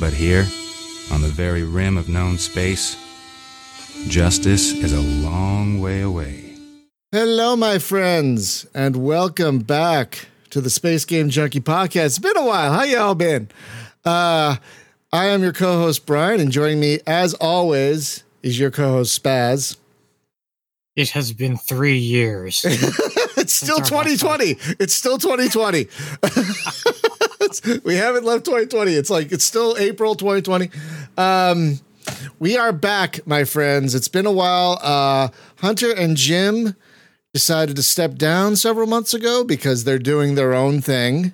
But here, on the very rim of known space, justice is a long way away. Hello, my friends, and welcome back to the Space Game Junkie podcast. It's been a while. How y'all been? Uh, I am your co-host Brian, and joining me, as always, is your co-host Spaz. It has been three years. it's still 2020. It's still 2020. we haven't left 2020. It's like it's still April 2020. Um, we are back, my friends. It's been a while. Uh, Hunter and Jim decided to step down several months ago because they're doing their own thing.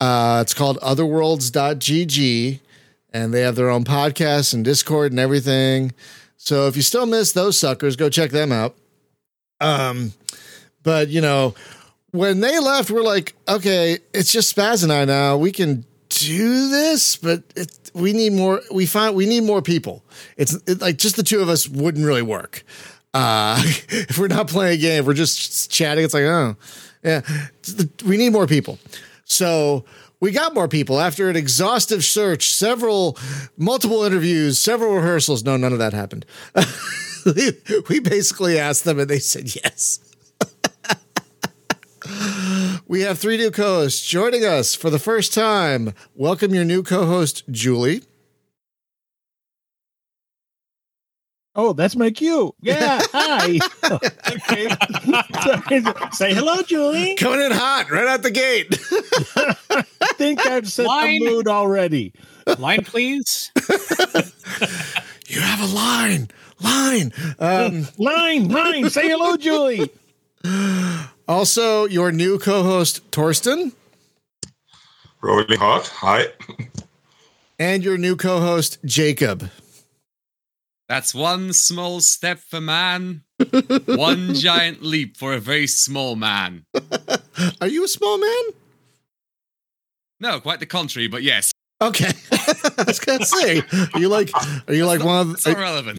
Uh, it's called otherworlds.gg, and they have their own podcast and Discord and everything. So if you still miss those suckers, go check them out. Um, but you know, when they left, we're like, okay, it's just Spaz and I now. We can do this, but it, we need more. We find we need more people. It's it, like just the two of us wouldn't really work. Uh, if we're not playing a game, if we're just chatting. It's like, oh, yeah, we need more people. So we got more people after an exhaustive search, several, multiple interviews, several rehearsals. No, none of that happened. we basically asked them and they said yes. We have three new co hosts joining us for the first time. Welcome your new co host, Julie. Oh, that's my cue. Yeah. Hi. Say hello, Julie. Coming in hot right out the gate. I think I've set Line. the mood already. Line, please. you have a line. Line. Um, Line, line. Say hello, Julie. Also, your new co host, Torsten, Rolling hot. Hi. and your new co host, Jacob. That's one small step for man, one giant leap for a very small man. Are you a small man? No, quite the contrary, but yes, Okay. I was gonna say, are you like are you like one of it's the, irrelevant.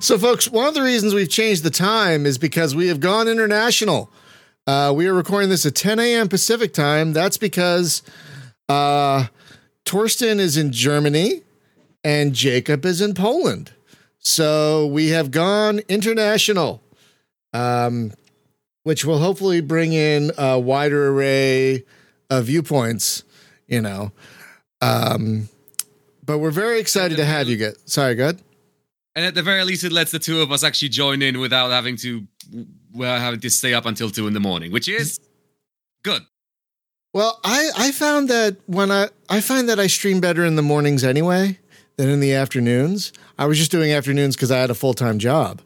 So, folks, one of the reasons we've changed the time is because we have gone international. Uh, we are recording this at 10 a.m. Pacific time. That's because uh, Torsten is in Germany and Jacob is in Poland. So we have gone international, um, which will hopefully bring in a wider array of viewpoints, you know. Um, but we're very excited to have you get. Sorry, good. And at the very least, it lets the two of us actually join in without having to, well, having to stay up until two in the morning, which is good. Well, I I found that when I I find that I stream better in the mornings anyway than in the afternoons. I was just doing afternoons because I had a full time job,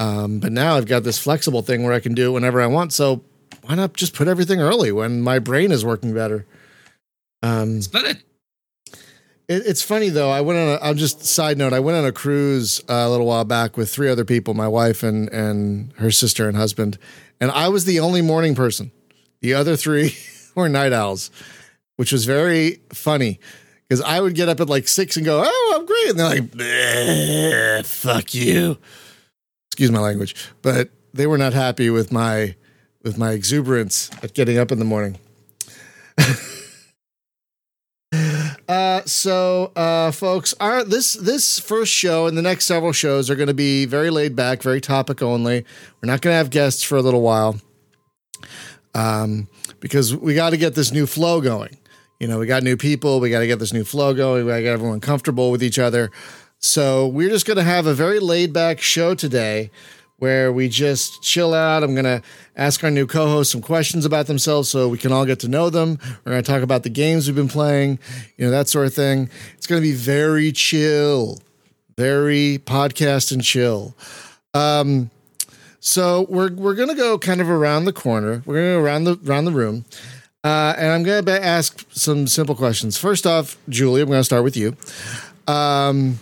um, but now I've got this flexible thing where I can do it whenever I want. So why not just put everything early when my brain is working better? Um, Splendid. It, it's funny though. I went on. A, I'm just side note. I went on a cruise uh, a little while back with three other people, my wife and and her sister and husband, and I was the only morning person. The other three were night owls, which was very funny because I would get up at like six and go, "Oh, I'm great," and they're like, "Fuck you." Excuse my language, but they were not happy with my with my exuberance at getting up in the morning. Uh, so, uh, folks, our this this first show and the next several shows are going to be very laid back, very topic only. We're not going to have guests for a little while, um, because we got to get this new flow going. You know, we got new people, we got to get this new flow going. We got to get everyone comfortable with each other. So we're just going to have a very laid back show today where we just chill out. I'm going to ask our new co hosts some questions about themselves so we can all get to know them. We're going to talk about the games we've been playing, you know, that sort of thing. It's going to be very chill, very podcast and chill. Um, so we're we're gonna go kind of around the corner. We're gonna go around the around the room, uh, and I'm gonna ask some simple questions. First off, Julie, I'm gonna start with you. Um,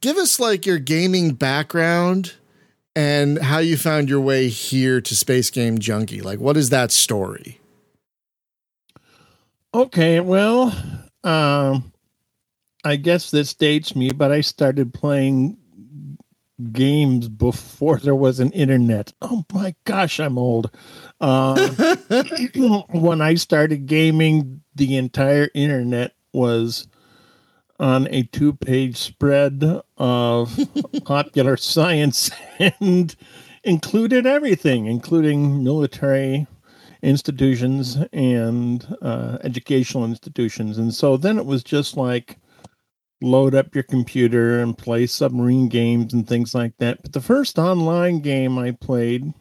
give us like your gaming background and how you found your way here to Space Game Junkie. Like, what is that story? Okay, well, um, I guess this dates me, but I started playing games before there was an internet. Oh my gosh, I'm old. Uh, when I started gaming, the entire internet was on a two page spread of popular science and included everything, including military institutions and uh, educational institutions. And so then it was just like load up your computer and play submarine games and things like that. But the first online game I played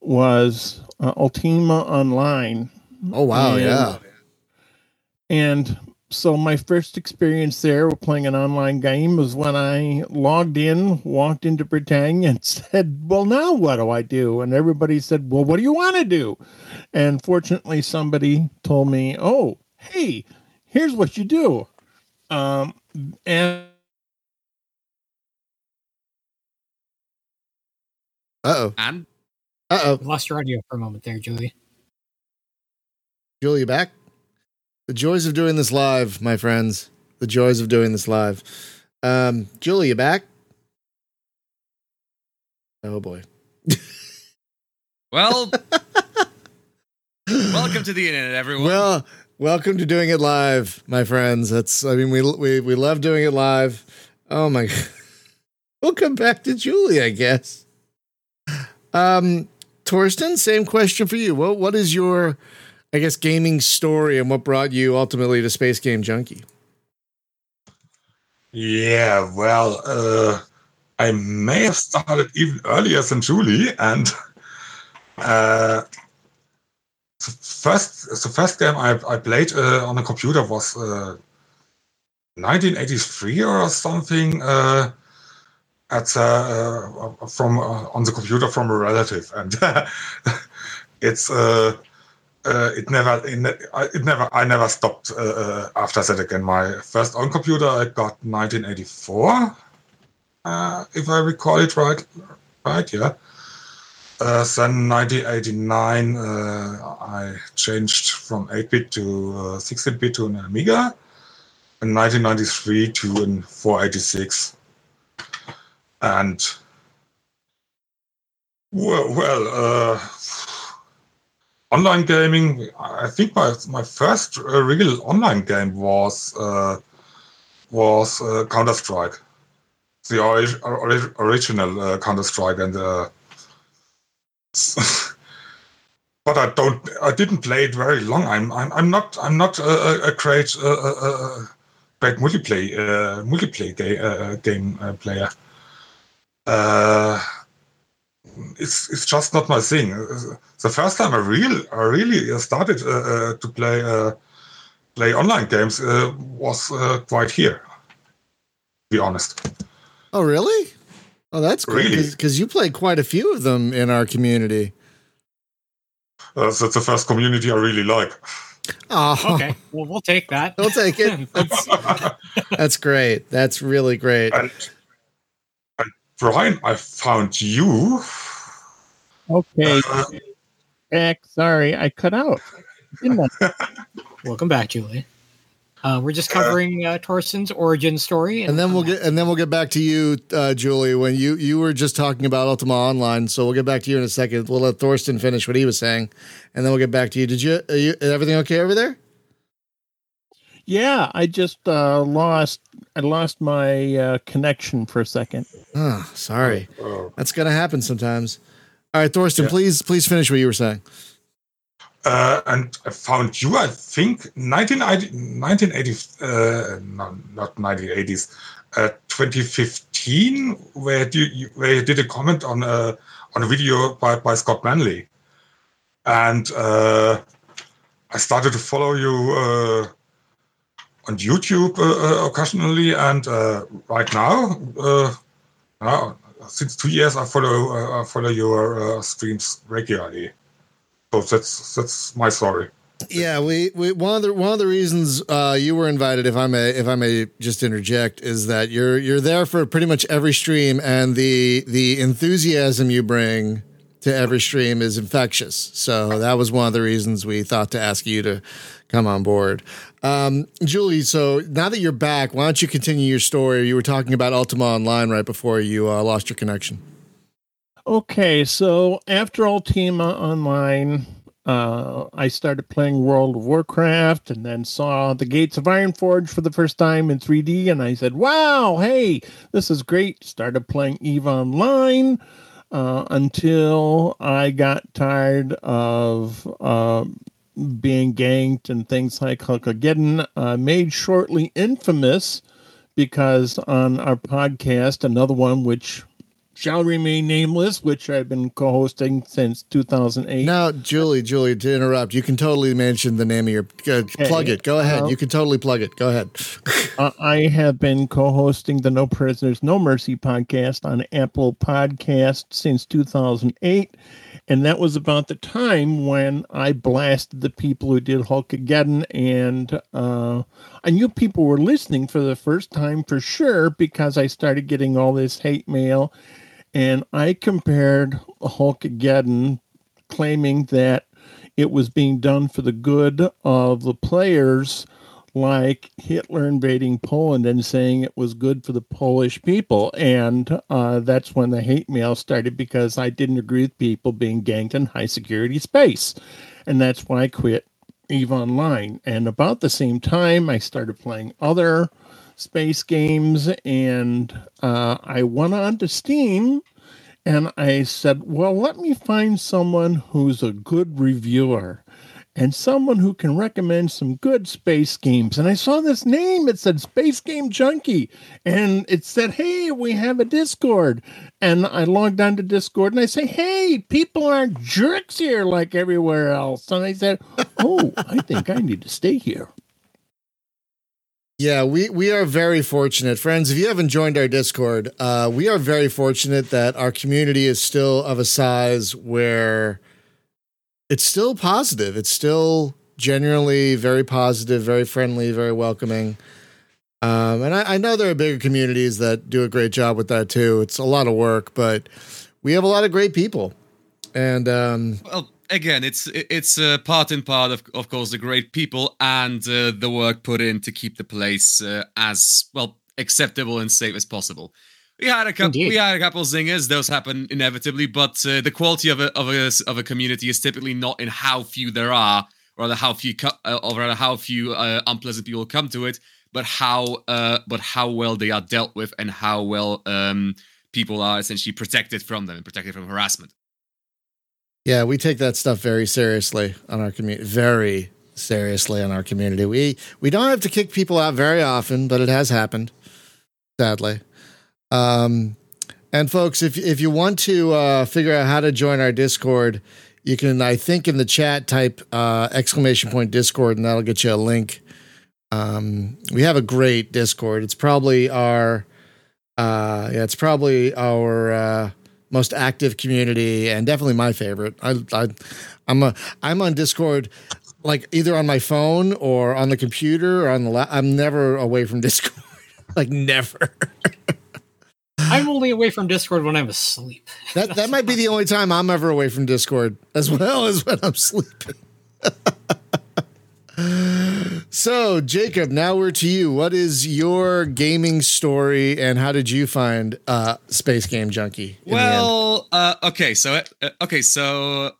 was uh, Ultima Online. Oh wow, And- yeah. And so my first experience there with playing an online game was when I logged in, walked into Britannia and said, Well, now what do I do? And everybody said, Well, what do you want to do? And fortunately, somebody told me, Oh, hey, here's what you do. Um, and Uh oh. And Uh oh. Lost your audio for a moment there, Julie. Julia back. The joys of doing this live, my friends. The joys of doing this live. Um, Julia back. Oh boy. well, welcome to the internet, everyone. Well, welcome to doing it live, my friends. That's I mean we we we love doing it live. Oh my We'll come back to Julie, I guess. Um Torsten, same question for you. What what is your I guess gaming story and what brought you ultimately to Space Game Junkie? Yeah, well, uh, I may have started even earlier than Julie, and uh, the first the first game I, I played uh, on a computer was uh, 1983 or something. Uh, at uh, from uh, on the computer from a relative, and it's uh, uh, it never it, it never I never stopped uh, uh, after that again. My first own computer I got 1984, uh, if I recall it right. Right, yeah. Then 1989, uh, I changed from 8-bit to 16-bit to an Amiga, and 1993 to an 486. And well, well online gaming. I think my my first uh, real online game was uh, was uh, Counter Strike, the ori- ori- original Counter Strike, and but I don't. I didn't play it very long. I'm I'm, I'm not I'm not a, a- a great uh, great multiplayer uh, multiplayer ga- uh, game uh, player. Uh, it's it's just not my thing. The first time I real I really started uh, uh, to play uh, play online games uh, was uh, quite here. To be honest. Oh, really? Oh, that's cool. Really? Because you played quite a few of them in our community. Uh, that's the first community I really like. Oh, Okay, well, we'll take that. We'll take it. That's, that's great. That's really great. And, and Brian, I found you. okay, Uh, Jack, sorry, I cut out. I? Welcome back, Julie. Uh, we're just covering uh, Torsten's origin story, And then we'll get and then we'll get back to you, uh, Julie. When you you were just talking about Ultima Online, so we'll get back to you in a second. We'll let Thorsten finish what he was saying, and then we'll get back to you. Did you? Are you is everything okay over there? Yeah, I just uh, lost. I lost my uh, connection for a second. Oh, sorry. uh, That's gonna happen sometimes. All right, Thorsten, Yeah. please please finish what you were saying. uh, and I found you, I think, 1980, 1980 uh, no, not 1980s, uh, 2015, where you, you where you did a comment on a on a video by, by Scott Manley, and uh, I started to follow you uh, on YouTube uh, uh, occasionally, and uh, right now, now since two years, I follow I follow your streams regularly. So that's that's my story. Yeah, we, we one of the one of the reasons uh, you were invited, if I may, if I may just interject, is that you're you're there for pretty much every stream, and the the enthusiasm you bring to every stream is infectious. So that was one of the reasons we thought to ask you to come on board. Um, Julie, so now that you're back, why don't you continue your story? You were talking about Ultima Online right before you uh, lost your connection. Okay, so after Ultima Online, uh, I started playing World of Warcraft and then saw the Gates of Ironforge for the first time in 3D. And I said, wow, hey, this is great. Started playing EVE Online uh, until I got tired of uh, being ganked and things like Hulkageddon, uh, made shortly infamous because on our podcast, another one which shall remain nameless, which I've been co-hosting since 2008. Now, Julie, Julie, to interrupt, you can totally mention the name of your uh, plug it. Go ahead. You can totally plug it. Go ahead. uh, I have been co-hosting the No Prisoners, No Mercy podcast on Apple Podcast since 2008. And that was about the time when I blasted the people who did Hulk Hulkageddon. And uh, I knew people were listening for the first time for sure because I started getting all this hate mail. And I compared Hulk Hulkageddon, claiming that it was being done for the good of the players like Hitler invading Poland and saying it was good for the Polish people. And uh, that's when the hate mail started because I didn't agree with people being ganked in high security space. And that's why I quit EVE Online. And about the same time, I started playing other space games and uh, I went on to Steam and I said, well, let me find someone who's a good reviewer and someone who can recommend some good space games. And I saw this name, it said Space Game Junkie, and it said, Hey, we have a Discord. And I logged on to Discord and I say, Hey, people aren't jerks here like everywhere else. And I said, Oh, I think I need to stay here. Yeah, we, we are very fortunate. Friends, if you haven't joined our Discord, uh, we are very fortunate that our community is still of a size where it's still positive. It's still generally very positive, very friendly, very welcoming. Um, and I, I, know there are bigger communities that do a great job with that too. It's a lot of work, but we have a lot of great people. And um, well, again, it's it's uh, part and part of, of course, the great people and uh, the work put in to keep the place uh, as well acceptable and safe as possible. We had a couple. We had a couple zingers. Those happen inevitably, but uh, the quality of a of a of a community is typically not in how few there are, rather how few, uh, or rather how few uh, unpleasant people come to it, but how uh, but how well they are dealt with and how well um, people are essentially protected from them and protected from harassment. Yeah, we take that stuff very seriously on our community. Very seriously on our community. We we don't have to kick people out very often, but it has happened, sadly. Um, and folks, if if you want to uh, figure out how to join our Discord, you can, I think, in the chat type uh, exclamation point Discord, and that'll get you a link. Um, we have a great Discord. It's probably our, uh, yeah, it's probably our uh, most active community, and definitely my favorite. I, I, I'm a, I'm on Discord, like either on my phone or on the computer or on the. La- I'm never away from Discord, like never. I'm only away from Discord when I'm asleep. That that might be the only time I'm ever away from Discord, as well as when I'm sleeping. so, Jacob, now we're to you. What is your gaming story, and how did you find uh, Space Game Junkie? Well, uh, okay, so uh, okay, so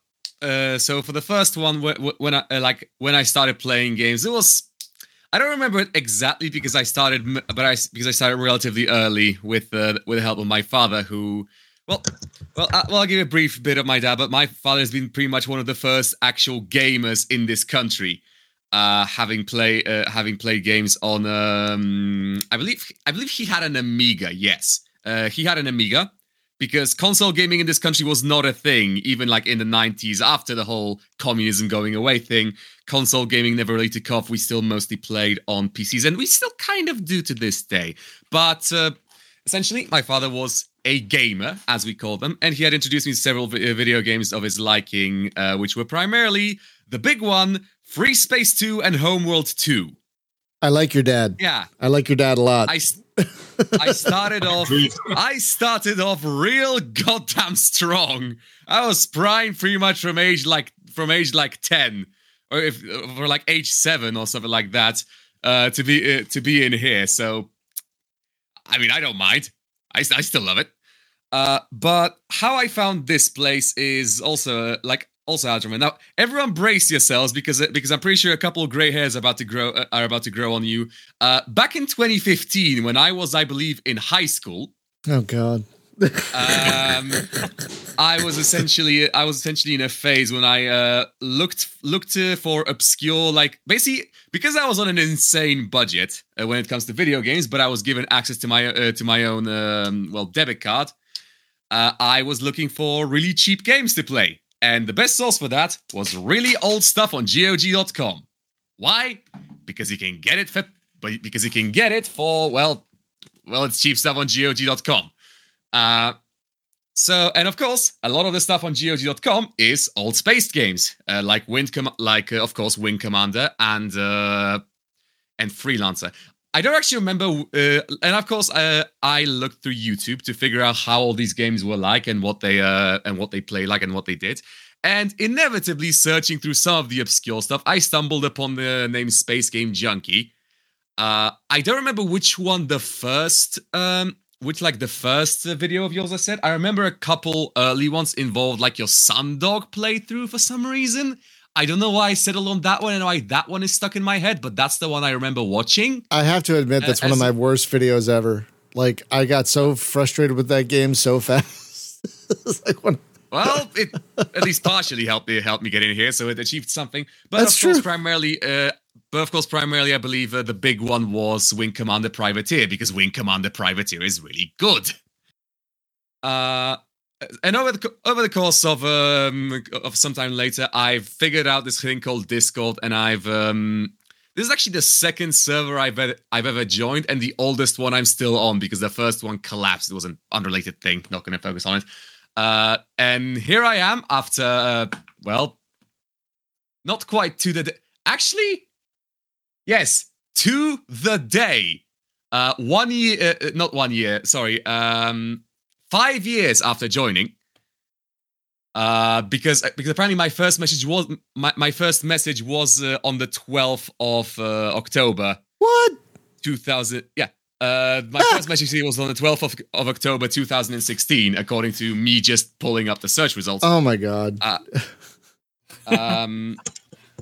uh, so for the first one, when I uh, like when I started playing games, it was I don't remember it exactly because I started, but I because I started relatively early with uh, with the help of my father, who, well, well, I, uh, well, I'll give you a brief bit of my dad, but my father has been pretty much one of the first actual gamers in this country, uh, having play uh, having played games on, um, I believe, I believe he had an Amiga. Yes, uh, he had an Amiga because console gaming in this country was not a thing even like in the 90s after the whole communism going away thing console gaming never really took off we still mostly played on pcs and we still kind of do to this day but uh, essentially my father was a gamer as we call them and he had introduced me to several video games of his liking uh, which were primarily the big one FreeSpace 2 and homeworld 2 I like your dad. Yeah. I like your dad a lot. I, I started off I started off real goddamn strong. I was prime pretty much from age like from age like 10 or if for like age seven or something like that uh, to be uh, to be in here. So, I mean, I don't mind. I, I still love it. Uh, but how I found this place is also uh, like also Algerman. Now, everyone brace yourselves because uh, because I'm pretty sure a couple of gray hairs are about to grow uh, are about to grow on you. Uh, back in 2015, when I was, I believe, in high school, Oh God. um, I was essentially I was essentially in a phase when I uh, looked looked uh, for obscure like basically because I was on an insane budget uh, when it comes to video games, but I was given access to my uh, to my own um, well debit card. Uh, I was looking for really cheap games to play, and the best source for that was really old stuff on GOG.com. Why? Because you can get it for because you can get it for well well it's cheap stuff on GOG.com. Uh, so, and of course, a lot of the stuff on GOG.com is old space games, uh, like Wind, Com- like uh, of course Wing Commander and uh, and Freelancer. I don't actually remember, uh, and of course, uh, I looked through YouTube to figure out how all these games were like and what they uh, and what they play like and what they did. And inevitably, searching through some of the obscure stuff, I stumbled upon the name Space Game Junkie. Uh, I don't remember which one the first um, which like the first video of yours I said. I remember a couple early ones involved like your Sundog playthrough for some reason. I don't know why I settled on that one and why that one is stuck in my head, but that's the one I remember watching. I have to admit that's Uh, one of my worst videos ever. Like I got so frustrated with that game so fast. like Well, it at least partially helped me helped me get in here, so it achieved something. But That's of course, true. primarily, uh, but of course, primarily, I believe uh, the big one was Wing Commander Privateer because Wing Commander Privateer is really good. Uh, and over the over the course of um of some time later, I've figured out this thing called Discord, and I've um. This is actually the second server I've ever, I've ever joined, and the oldest one I'm still on because the first one collapsed. It was an unrelated thing. Not going to focus on it. Uh, and here I am after, uh, well, not quite to the day. Actually, yes, to the day. Uh, one year, uh, uh, not one year, sorry, um, five years after joining. Uh, because because apparently my first message was my, my first message was uh, on the 12th of uh, October what? 2000 yeah uh my first message was on the 12th of, of october 2016 according to me just pulling up the search results Oh my God. um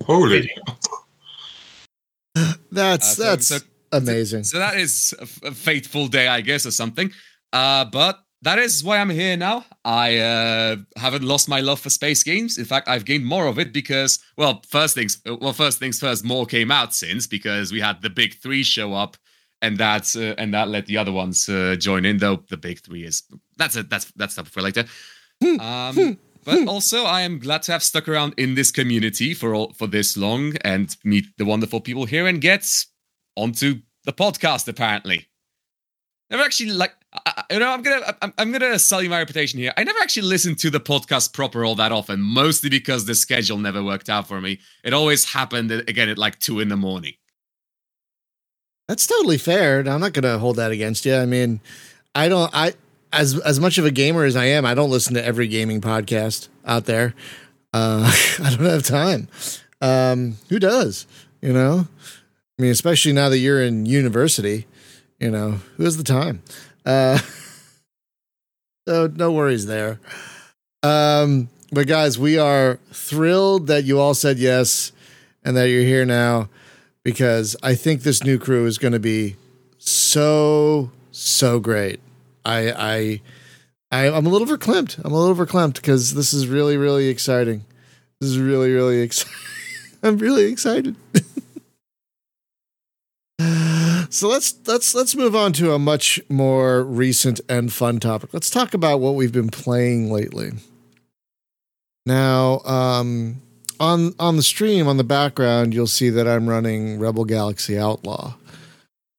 Holy. That's uh, so- that's so- amazing. so that is a, f- a fateful day i guess or something uh but that is why i'm here now. I uh haven't lost my love for space games. In fact i've gained more of it because well first things well first things first more came out since because we had the big three show up and that's uh, and that let the other ones uh, join in though the big three is that's it that's that's stuff for later. Um but also i am glad to have stuck around in this community for all for this long and meet the wonderful people here and get onto the podcast apparently never actually like I, you know i'm gonna I'm, I'm gonna sell you my reputation here i never actually listened to the podcast proper all that often mostly because the schedule never worked out for me it always happened again at like two in the morning That's totally fair. I'm not to hold that against you. I mean, I don't. I as as much of a gamer as I am, I don't listen to every gaming podcast out there. Uh, I don't have time. Um, who does? You know, I mean, especially now that you're in university. You know, who has the time? Uh, so no worries there. Um, but guys, we are thrilled that you all said yes and that you're here now because I think this new crew is going to be so so great. I I, I I'm a little verklempt. I'm a little verklempt because this is really really exciting. This is really really exciting. I'm really excited. so let's let's let's move on to a much more recent and fun topic. Let's talk about what we've been playing lately. Now, um, on on the stream on the background, you'll see that I'm running Rebel Galaxy Outlaw.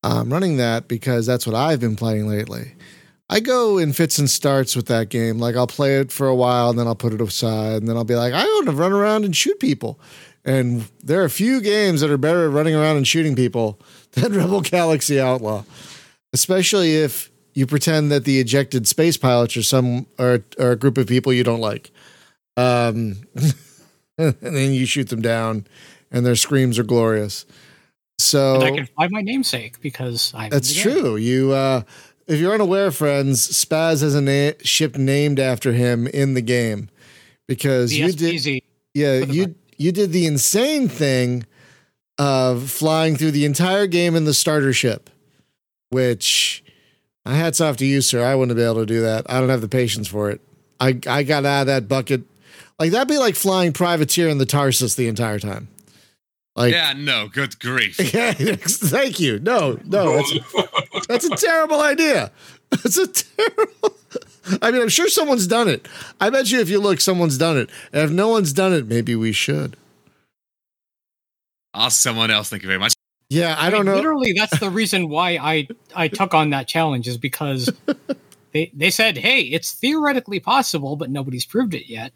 I'm running that because that's what I've been playing lately. I go in fits and starts with that game. Like I'll play it for a while, and then I'll put it aside, and then I'll be like, I want to run around and shoot people. And there are a few games that are better at running around and shooting people than Rebel Galaxy Outlaw, especially if you pretend that the ejected space pilots are some are, are a group of people you don't like. Um, and then you shoot them down and their screams are glorious. So And I can find my namesake because I. that's true. You, uh, if you're unaware, friends, Spaz has a na- ship named after him in the game because The you did. Yeah, you. You did the insane thing of flying through the entire game in the starter ship, which I hats off to you, sir. I wouldn't be able to do that. I don't have the patience for it. I I got out of that bucket. Like that'd be like flying privateer in the Tarsus the entire time. Like Yeah, no, good grief. yeah, thank you. No, no, that's, that's a terrible idea. That's a terrible. I mean, I'm sure someone's done it. I bet you if you look, someone's done it. And if no one's done it, maybe we should. Ask someone else. Thank you very much. Yeah, I don't mean, know. Literally, that's the reason why I I took on that challenge is because they they said, "Hey, it's theoretically possible, but nobody's proved it yet."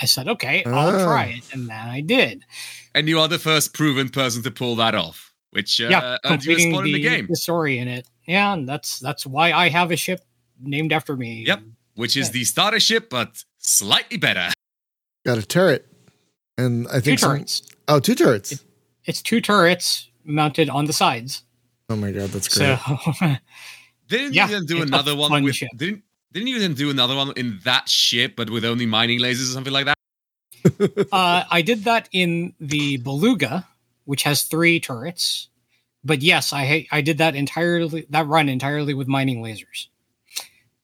I said, "Okay, I'll Ah. try it," and then I did. And you are the first proven person to pull that off, which uh, yeah, earned you a completing spot the, in the game, the story in it. Yeah, and that's that's why I have a ship named after me. Yep. which is Yeah. the starter ship, but slightly better. Got a turret, and I two think some- turrets. oh, two turrets. It's two turrets mounted on the sides. Oh my god, that's great. So Didn't Yeah, you then do another one with? ship. Didn't didn't you then do another one in that ship, but with only mining lasers or something like that? uh, I did that in the Beluga, which has three turrets. But yes, I I did that entirely that run entirely with mining lasers,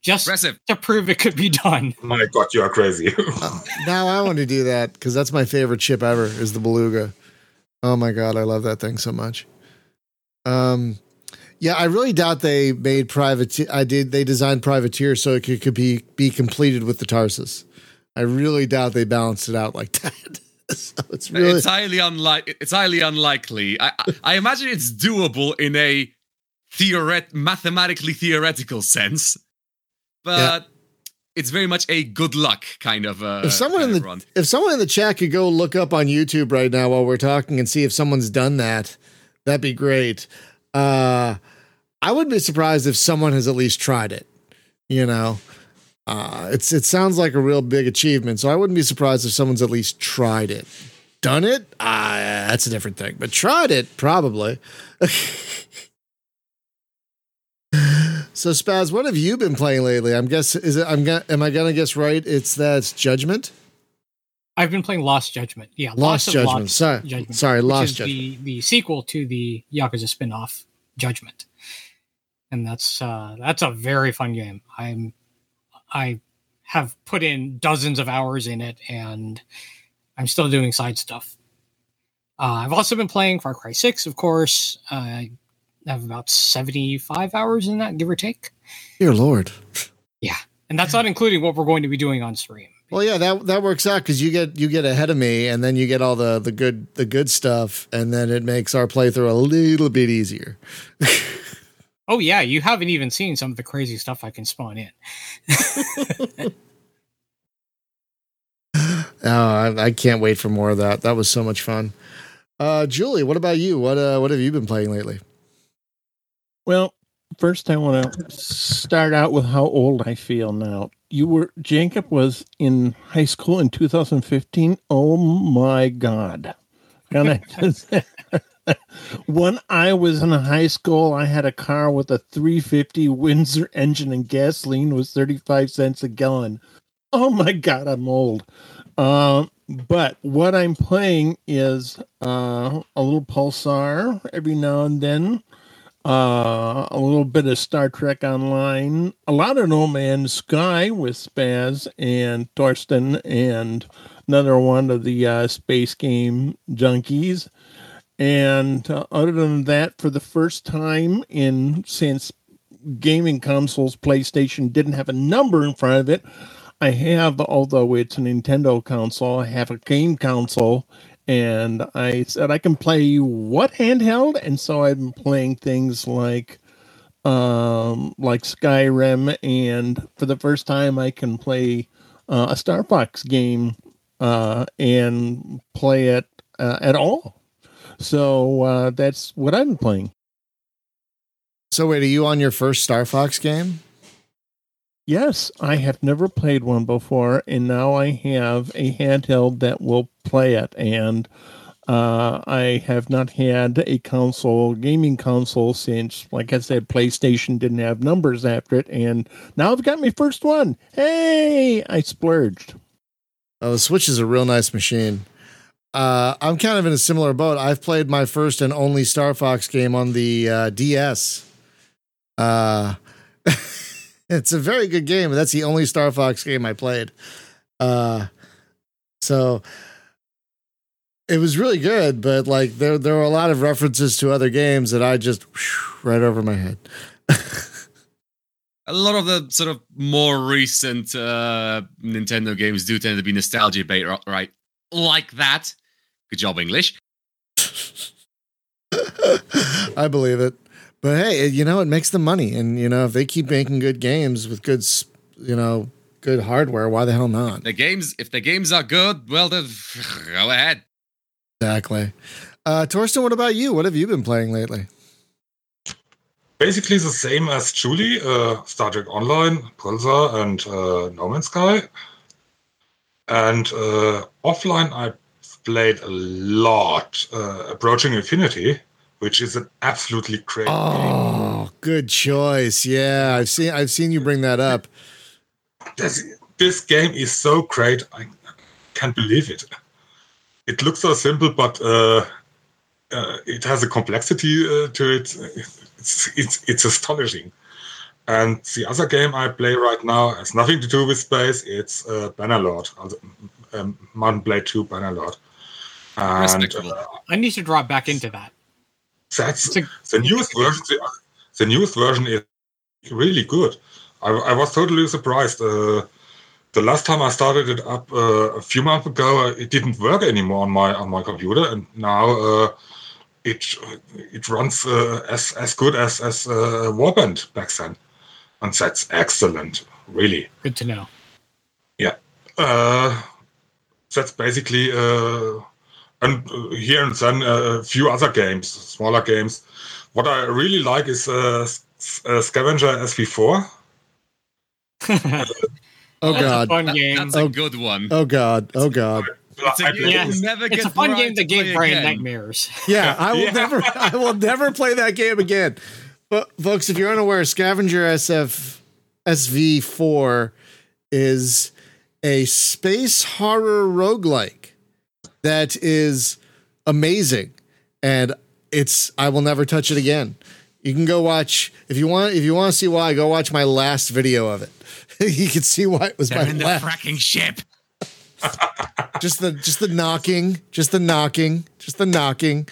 just Impressive. to prove it could be done. My God, you are crazy. Uh, now I want to do that because that's my favorite ship ever. Is the Beluga. Oh my god, I love that thing so much. Um, yeah, I really doubt they made private. I did. They designed privateer so it could, could be be completed with the Tarsus. I really doubt they balanced it out like that. so it's really It's highly unlike. It's highly unlikely. I, I imagine it's doable in a theoret mathematically theoretical sense, but it's very much a good luck kind of. Uh, if someone in the run. if someone in the chat could go look up on YouTube right now while we're talking and see if someone's done that, that'd be great. Uh, I wouldn't be surprised if someone has at least tried it. You know, uh, it's it sounds like a real big achievement, so I wouldn't be surprised if someone's at least tried it. Done it? Uh, that's a different thing, but tried it probably. so Spaz, what have you been playing lately? I'm guess is it I'm gonna am I gonna guess right? It's that's Judgment. I've been playing Lost Judgment. Yeah, Lost of Judgment. Lost Sorry, Judgment, sorry, Lost Judgment. the the sequel to the Yakuza spin-off Judgment, and that's uh, that's a very fun game. I'm I have put in dozens of hours in it, and I'm still doing side stuff. Uh, I've also been playing Far Cry Six, of course. Uh, I have about seventy five hours in that, give or take, Dear Lord. Yeah. And that's not including what we're going to be doing on stream. Well, yeah, that that works out because you get you get ahead of me, and then you get all the the good the good stuff, and then it makes our playthrough a little bit easier. Oh yeah, you haven't even seen some of the crazy stuff I can spawn in. Oh, I, I can't wait for more of that. That was so much fun. Uh, Julie, what about you? What uh, what have you been playing lately? Well, first I want to start out with how old I feel now. You were Jacob was in high school in 2015. Oh my god. Can I just when I was in high school, I had a car with a 350 Windsor engine and gasoline was 35 cents a gallon. Oh my god, I'm old. Um, but what I'm playing is uh, a little Pulsar every now and then uh, a little bit of Star Trek Online, a lot of No Man's Sky with Spaz and Torsten, and another one of the uh, space game junkies. And uh, other than that, for the first time in since gaming consoles, PlayStation didn't have a number in front of it. I have, although it's a Nintendo console, I have a game console and I said I can play what handheld, and so I've been playing things like um like Skyrim, and for the first time I can play uh, a Star Fox game uh, and play it uh, at all. So uh, that's what I've been playing. So wait, are you on your first Star Fox game? Yes, I have never played one before, and now I have a handheld that will play it. And Uh, I have not had a console, gaming console, since, like I said, PlayStation didn't have numbers after it, and now I've got my first one. Hey, I splurged. Oh, the Switch is a real nice machine. Uh, I'm kind of in a similar boat. I've played my first and only Star Fox game on the uh, DS. Uh, it's a very good game, but that's the only Star Fox game I played. Uh, so it was really good, but like there there were a lot of references to other games that I just whew, right over my head. a lot of the sort of more recent uh, Nintendo games do tend to be nostalgia bait, right? Like that. Good job, English. I believe it. But hey, you know, it makes them money. And, you know, if they keep making good games with good, you know, good hardware, why the hell not? The games, if the games are good, well, then go ahead. Exactly. Uh, Torsten, what about you? What have you been playing lately? Basically the same as Julie, uh, Star Trek Online, Pulsar, and uh, No Man's Sky. And uh, offline, I played a lot uh, Approaching Infinity, which is an absolutely great oh, game. good choice. Yeah, I've seen I've seen you bring that up. This, this game is so great. I can't believe it. It looks so simple, but uh, uh, it has a complexity uh, to it. It's, it's it's astonishing. And the other game I play right now has nothing to do with space. It's uh, Bannerlord, um, Mount and Blade 2 Bannerlord. And, uh, I need to drop back into that. That's a, the newest version. The, the, newest version is really good. I, I was totally surprised. Uh, the last time I started it up uh, a few months ago, uh, it didn't work anymore on my on my computer, and now uh, it it runs uh, as as good as as Warband back then, and that's excellent. Really good to know. Yeah, that's basically and uh, here and then uh, a few other games, smaller games. What I really like is uh, Scavenger SV4. oh god, fun game. That's a oh, good one. Oh god, oh god. It's a, yes. never it's a fun game that gave Brian nightmares. Yeah, I will yeah. never, I will never play that game again. But folks, if you're unaware, Scavenger SF SV4 is a space horror roguelike that is amazing and it's I will never touch it again. You can go watch if you want if you want to see why go watch my last video of it. you can see why it was They're my in last. the fracking ship. just the just the knocking, just the knocking, just the knocking,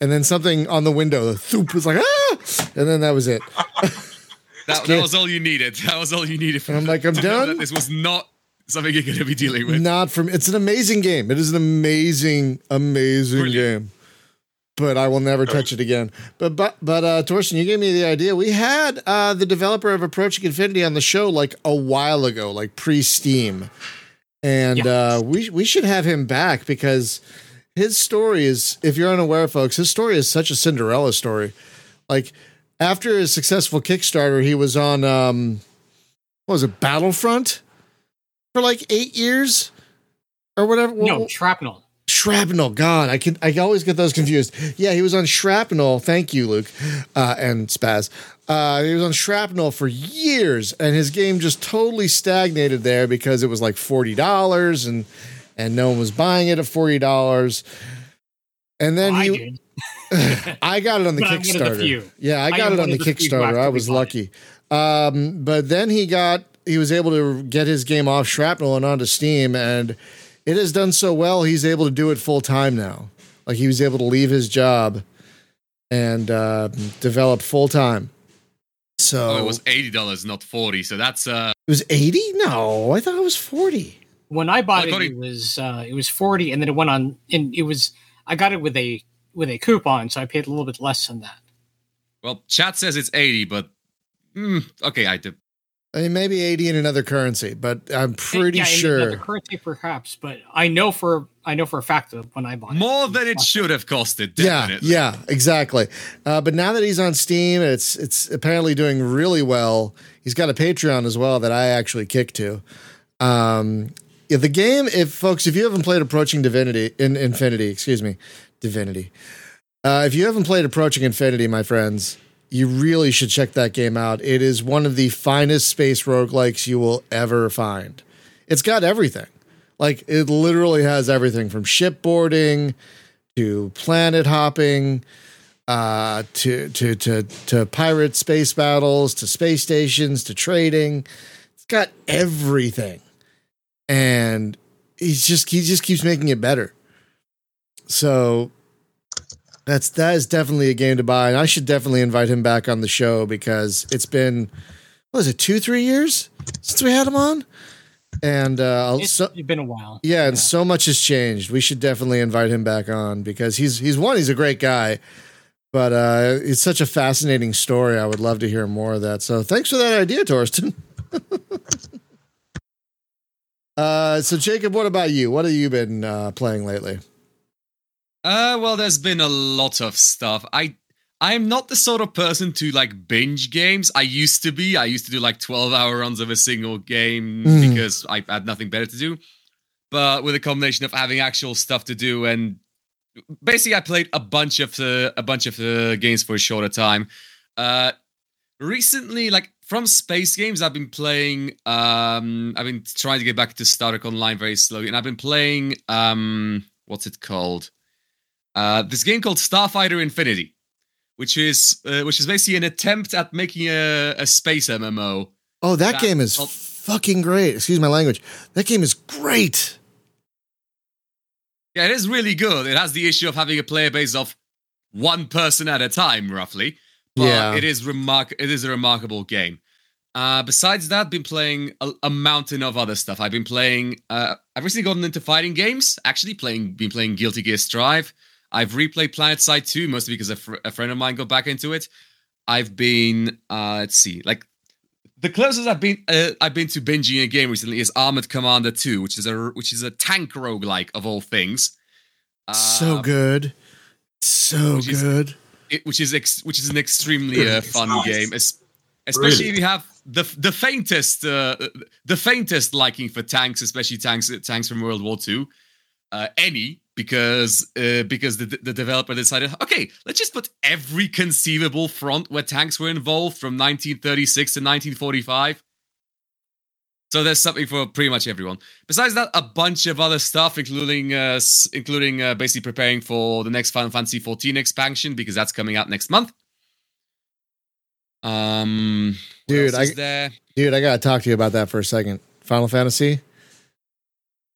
and then something on the window. The thoop was like ah, and then that was it. that, that was all you needed. That was all you needed. And I'm like, I'm done. This was not something you're going to be dealing with. Not from. It's an amazing game. It is an amazing, amazing Brilliant. game. But I will never touch it again. But but but uh, Torsten, you gave me the idea. We had uh, the developer of Approaching Infinity on the show like a while ago, like pre Steam, and yeah. uh, we we should have him back because his story is. If you're unaware, folks, his story is such a Cinderella story. Like after his successful Kickstarter, he was on um, what was it, Battlefront? For like eight years or whatever. No, Shrapnel. Shrapnel. God, I can I always get those confused. Yeah, he was on Shrapnel. Thank you, Luke, uh, and Spaz. Uh, he was on Shrapnel for years, and his game just totally stagnated there because it was like forty dollars, and and no one was buying it at forty dollars. And then well, he, I, I, got it on the Kickstarter. The yeah, I got I it on the Kickstarter. I was lucky. Um, but then he got he was able to get his game off Shrapnel and onto Steam, and it has done so well. He's able to do it full time now. Like he was able to leave his job and uh, develop full time. So oh, it was eighty dollars, not forty. So that's uh, it was eighty. No, I thought it was forty. When I bought it, it was uh, it was forty, and then it went on, and it was I got it with a with a coupon, so I paid a little bit less than that. Well, chat says it's eighty, but mm, okay, I did. I mean, maybe 80 in another currency, but I'm pretty yeah, sure. another currency, perhaps, but I know for I know for a fact that when I bought more it, than it should have costed. Definitely. Yeah, yeah, exactly. Uh, but now that he's on Steam, it's it's apparently doing really well. He's got a Patreon as well that I actually kick to. Um, yeah, the game, if folks, if you haven't played Approaching Divinity in Infinity, excuse me, Divinity. Uh, if you haven't played Approaching Infinity, my friends, you really should check that game out. It is one of the finest space roguelikes you will ever find. It's got everything. Like it literally has everything from shipboarding to planet hopping uh, to to to to pirate space battles to space stations to trading. It's got everything, and he's just he just keeps making it better. So that's that is definitely a game to buy, and I should definitely invite him back on the show because it's been what was it two three years since we had him on, and uh, It's so, been a while. yeah, and so much has changed. We should definitely invite him back on because he's he's one, he's a great guy, but uh, it's such a fascinating story. I would love to hear more of that. So thanks for that idea, Torsten. uh, so Jacob, what about you? What have you been uh, playing lately? Uh, well, there's been a lot of stuff. I I'm not the sort of person to like binge games. I used to be. I used to do like 12 hour runs of a single game Mm. because I had nothing better to do. But with a combination of having actual stuff to do and basically, I played a bunch of the a bunch of the games for a shorter time. Uh, recently, like from space games, I've been playing. Um, I've been trying to get back to Star Trek Online very slowly, and I've been playing. Um, what's it called? Uh, this game called Starfighter Infinity, which is uh, which is basically an attempt at making a, a space MMO. Oh, that That- game is oh. fucking great. Excuse my language. That game is great. Yeah, it is really good. It has the issue of having a player base of one person at a time, roughly. But Yeah. it is remark. It is a remarkable game. Uh, besides that, I've been playing a, a mountain of other stuff. I've been playing. Uh, I've recently gotten into fighting games. Actually, playing. Been playing Guilty Gear Strive. I've replayed PlanetSide 2, mostly because a, fr- a friend of mine got back into it. I've been. Uh, let's see, like the closest I've been. Uh, I've been to binging a game recently is Armored Commander 2, which is a which is a tank roguelike of all things. so Uh, good. So which is- good. it, which is ex- which is an extremely uh, fun nice. game, es- especially Really? if you have the the faintest uh, the faintest liking for tanks, especially tanks tanks from World War II. Uh, any because uh, because the the developer decided, okay, let's just put every conceivable front where tanks were involved from 1936 to 1945. So there's something for pretty much everyone. Besides that, a bunch of other stuff, including uh, including uh, basically preparing for the next Final Fantasy 14 expansion because that's coming out next month. Um, Dude, I- there? Dude, I gotta talk to you about that for a second. Final Fantasy.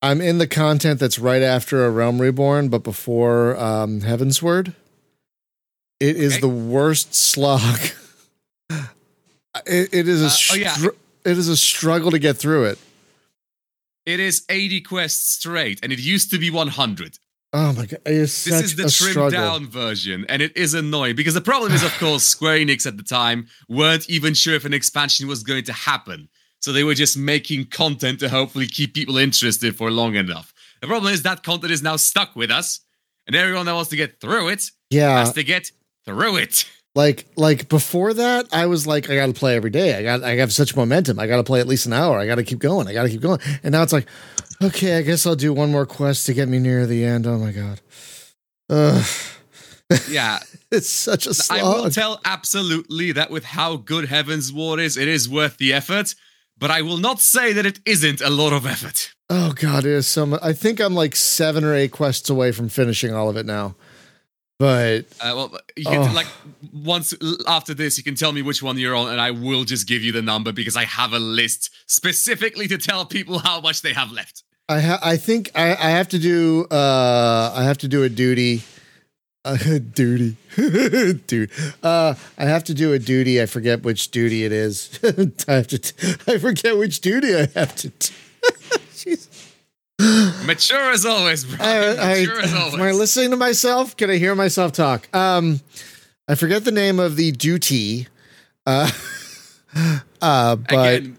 I'm in the content that's right after a Realm Reborn, but before um, Heavensward. It is Okay. the worst slog. it, it is a Uh, oh, yeah. it is a struggle to get through it. It is 80 quests straight, and it used to be 100. Oh my god, is This is the trimmed struggle. down version, and it is annoying because the problem is, of course, Square Enix at the time weren't even sure if an expansion was going to happen. So they were just making content to hopefully keep people interested for long enough. The problem is that content is now stuck with us, and everyone that wants to get through it Yeah, has to get through it. like like before that, I was like, I got to play every day. I got I have such momentum. I got to play at least an hour. I got to keep going. I got to keep going. And now it's like, okay, I guess I'll do one more quest to get me near the end. Oh my god, Ugh, Yeah, it's such a I will tell absolutely that with how good Heavensward is, it is worth the effort. But I will not say that it isn't a lot of effort. oh god, it is so much. I think I'm like seven or eight quests away from finishing all of it now. But Uh, well, you can, Oh. like once after this, you can tell me which one you're on, and I will just give you the number because I have a list specifically to tell people how much they have left. I ha- I think I, I have to do uh I have to do a duty. Uh, duty, dude. Uh, I have to do a duty. I forget which duty it is. I have to. T- I forget which duty I have to. T-. Mature as always, bro. I, Mature as always. am I listening to myself? Can I hear myself talk? Um, I forget the name of the duty. Uh, uh, but again,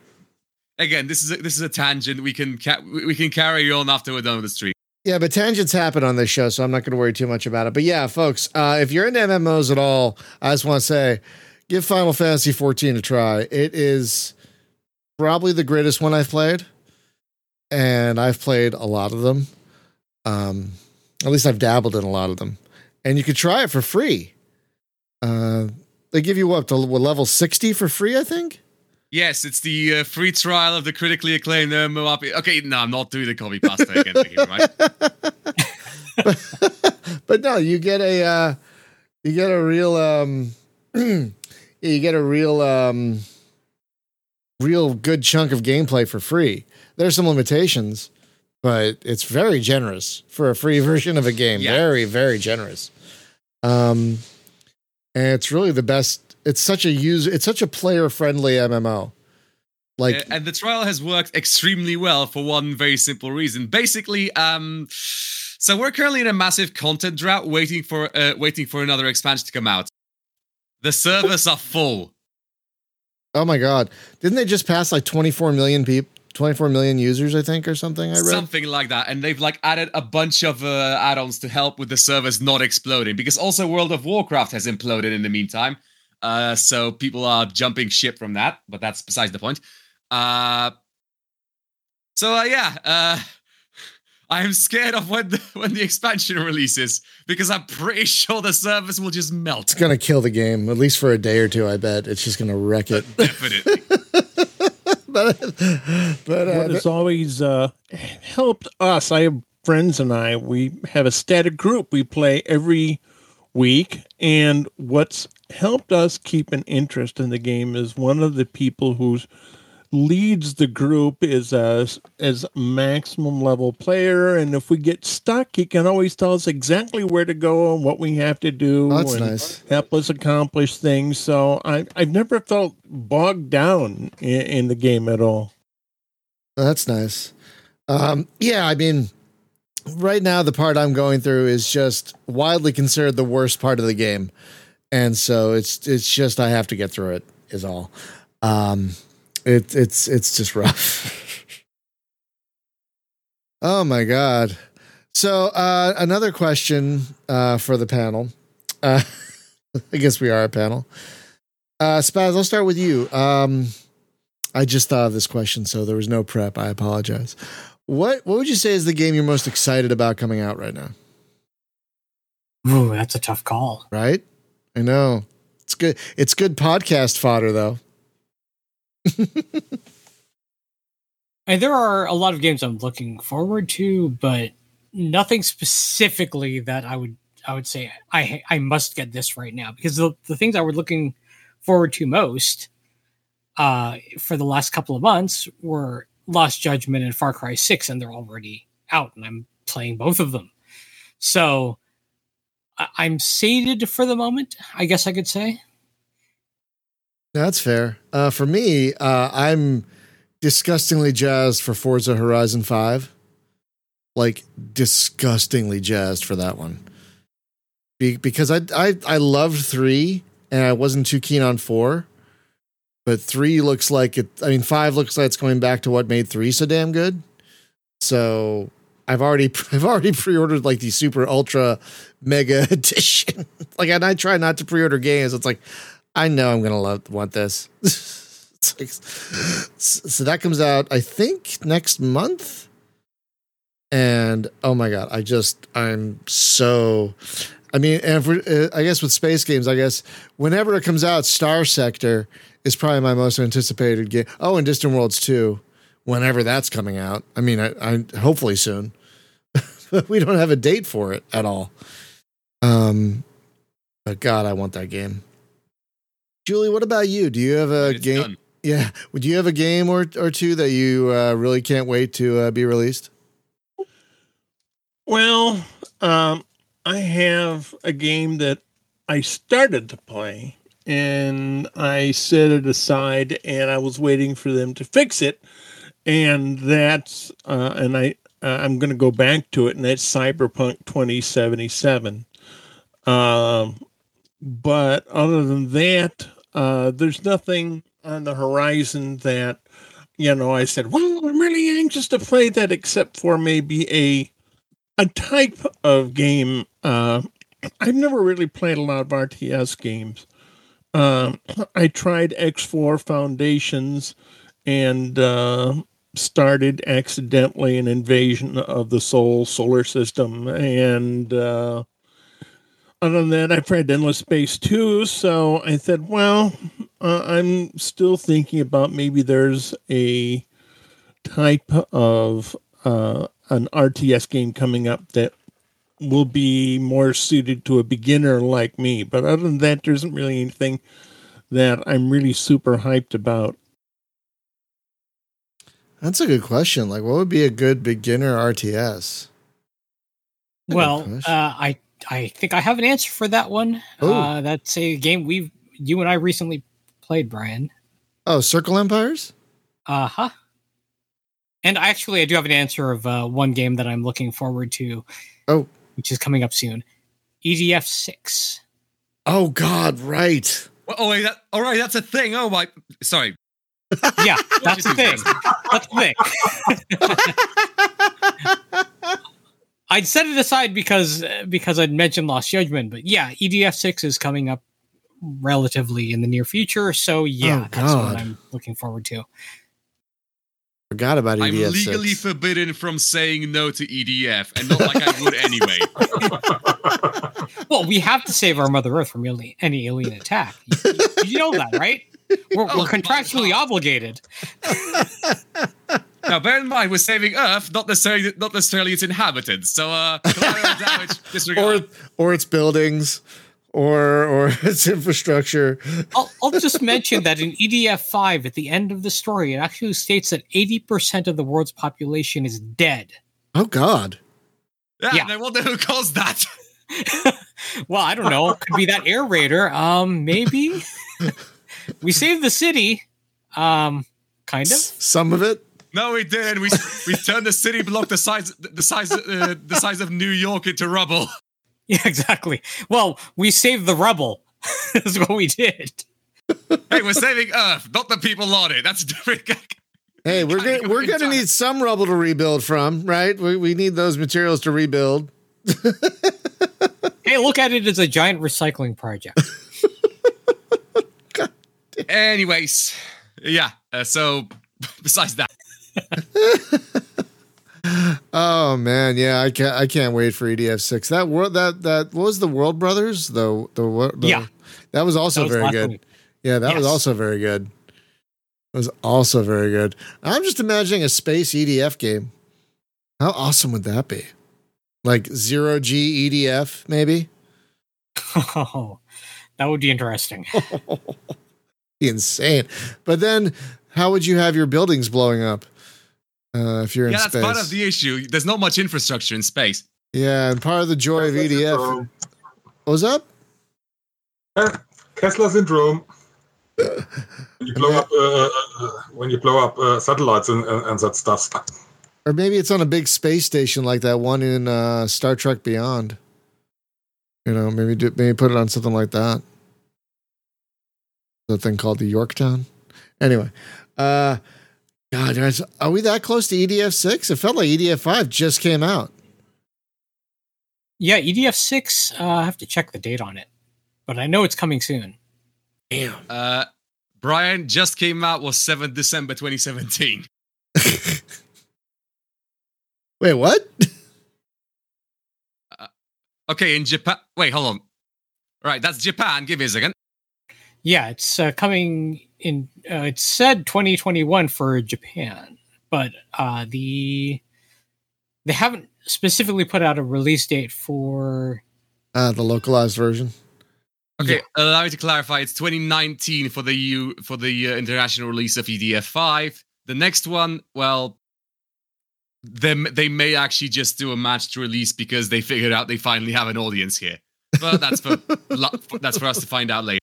again, this is a, this is a tangent. We can ca- we can carry on after we're done with the stream. Yeah, but tangents happen on this show, so I'm not going to worry too much about it. But yeah, folks, uh, if you're into MMOs at all, I just want to say, give Final Fantasy 14 a try. It is probably the greatest one I've played, and I've played a lot of them. Um, at least I've dabbled in a lot of them, and you could try it for free. Uh, they give you up to level sixty for free, I think. Yes, it's the uh, free trial of the critically acclaimed uh, Moapi. Okay, no, I'm not doing the copy pasta again, here, right? but no, you get a uh, you get a real um, you get a real um, real good chunk of gameplay for free. There's some limitations, but it's very generous for a free version of a game. Yeah. Very, very generous. Um, and it's really the best. It's such a user. It's such a player friendly MMO. Like Uh, and the trial has worked extremely well for one very simple reason. Basically, um, so we're currently in a massive content drought, waiting for uh, waiting for another expansion to come out. The servers are full. oh my god, didn't they just pass like 24 million people? 24 million users, I think, or something. I read. something like that and they've like added a bunch of uh, add-ons to help with the servers not exploding because also world of warcraft has imploded in the meantime uh, so people are jumping ship from that but that's besides the point uh, so uh, yeah uh, i'm scared of when the, when the expansion releases because i'm pretty sure the servers will just melt It's gonna kill the game at least for a day or two. I bet it's just gonna wreck it. definitely but but uh, what has always uh, helped us, I have friends and I, we have a static group. We play every week. And what's helped us keep an interest in the game is one of the people who leads the group is as as maximum level player and if we get stuck he can always tell us exactly where to go and what we have to do Oh, that's and nice. help us accomplish things so i i've never felt bogged down in, in the game at all That's nice. Um, yeah, I mean, right now the part I'm going through is just widely considered the worst part of the game, and so it's it's just I have to get through it. Is all. Um, it it's it's just rough. oh my god. So uh, another question uh, for the panel. Uh, I guess we are a panel. Uh, Spaz, I'll start with you. Um, I just thought of this question, so there was no prep. I apologize. What What would you say is the game you're most excited about coming out right now? Ooh, that's a tough call. Right? I know it's good. It's good podcast fodder, though. And there are a lot of games I'm looking forward to, but nothing specifically that I would I would say I I must get this right now because the the things I was looking forward to most uh for the last couple of months were Lost Judgment and Far Cry 6 and they're already out and I'm playing both of them. So I'm sated for the moment, I guess I could say. That's fair. Uh, for me, uh, I'm disgustingly jazzed for Forza Horizon Five. Like disgustingly jazzed for that one. Be- because I I I loved three and I wasn't too keen on four, but three looks like it. I mean, five looks like it's going back to what made three so damn good. So I've already I've already pre-ordered like the super ultra mega edition. like, and I try not to pre-order games. It's like I know I'm gonna love want this. Like- so that comes out, I think, next month. And oh my god, I just I'm so. I mean, and for, uh, I guess with space games, I guess whenever it comes out, Starsector is probably my most anticipated game. Oh, and Distant Worlds 2, whenever that's coming out. I mean, I, I hopefully soon. But we don't have a date for it at all. Um, but God, I want that game. Julie, what about you? Do you have a It's game? done. Yeah, would you have a game or or two that you uh, really can't wait to uh, be released? Well, um, I have a game that I started to play and I set it aside and I was waiting for them to fix it. And that's, uh, and I, uh, I'm going to go back to it and that's Cyberpunk 2077. Um, but other than that, uh, there's nothing on the horizon that, you know, I said, well, I'm really anxious to play that except for maybe a, a type of game. Uh, I've never really played a lot of RTS games. Um, I tried X4 Foundations and uh, started accidentally an invasion of the Sol solar system, and uh, other than that, I've Endless Space 2. So I said, well, uh, I'm still thinking about maybe there's a type of uh, an RTS game coming up that will be more suited to a beginner like me. But other than that, there isn't really anything that I'm really super hyped about. That's a good question. Like, what would be a good beginner RTS? Good Well, uh, I I think I have an answer for that one. Uh, that's a game we you and I recently played, Brian. Oh, Circle Empires? Uh huh. And actually, I do have an answer of uh, one game that I'm looking forward to. Oh. which is coming up soon. EDF six. Oh, God, right. Well, oh, wait, that, all right, that's a thing. Oh my, sorry. Yeah, that's the thing. That's the thing. I'd set it aside because because I'd mentioned Lost Judgment, but yeah, EDF six is coming up relatively in the near future. So yeah, Oh, that's what I'm looking forward to. Forgot about EDF. I'm legally 6. forbidden from saying no to EDF, and not like I would anyway. Well, we have to save our Mother Earth from alien, any alien attack. You, you know that, right? We're, Oh, we're contractually obligated. now, bear in mind, we're saving Earth, not necessarily not necessarily its inhabitants. So, uh, damage, or disregard. or its buildings or or its infrastructure. I'll, I'll just mention that in EDF 5, at the end of the story, it actually states that 80% of the world's population is dead. Oh God. yeah, yeah. and I wonder who caused that. well, I don't know. It Could be that air raider. Um, maybe. We saved the city. Um, kind of. S- Some of it. No, we didn't. We we turned the city block the size the size uh, the size of New York into rubble. Yeah, exactly. Well, we saved the rubble. That's what we did. Hey, we're saving Earth, not the people on it. That's a different. Hey, we're gonna, we're going gonna time. need some rubble to rebuild from, right? We we need those materials to rebuild. Hey, look at it as a giant recycling project. Anyways, yeah. Uh, so, besides that, Oh man, yeah, I can't I can't wait for EDF six. That world that that what was the World Brothers? The the, Yeah. that was also That was very good. week. Yeah, that was also very good. It was also very good. I'm just imagining a space EDF game. How awesome would that be? Like zero G EDF, maybe? Oh, that would be interesting. Be insane. But then how would you have your buildings blowing up? Uh, if you're yeah, in that's part of the issue. There's not much infrastructure in space. yeah, and part of the joy of EDF. syndrome. What was up? Eh, Kessler syndrome. When you blow up, uh, uh, uh, when you blow up uh, satellites and, and, and that stuff. Or maybe it's on a big space station like that one in uh, Star Trek Beyond. You know, maybe do, maybe put it on something like that. The thing called the Yorktown. Anyway, uh, God, guys, are we that close to EDF six? It felt like EDF five just came out. Yeah, EDF six. Uh, I have to check the date on it, but I know it's coming soon. Damn. Uh, Brian just came out was 7th December 2017. Wait, what? Okay, in Japan. Wait, hold on. Right, that's Japan. Give me a second. Yeah, it's uh, coming in. Uh, it said 2021 for Japan, but uh, the they haven't specifically put out a release date for. Uh, the localized version. Okay, allow me to clarify. It's 2019 for the EU for the uh, international release of EDF 5. The next one, well, them they may actually just do a matched release because they figured out they finally have an audience here. But that's for lo- that's for us to find out later.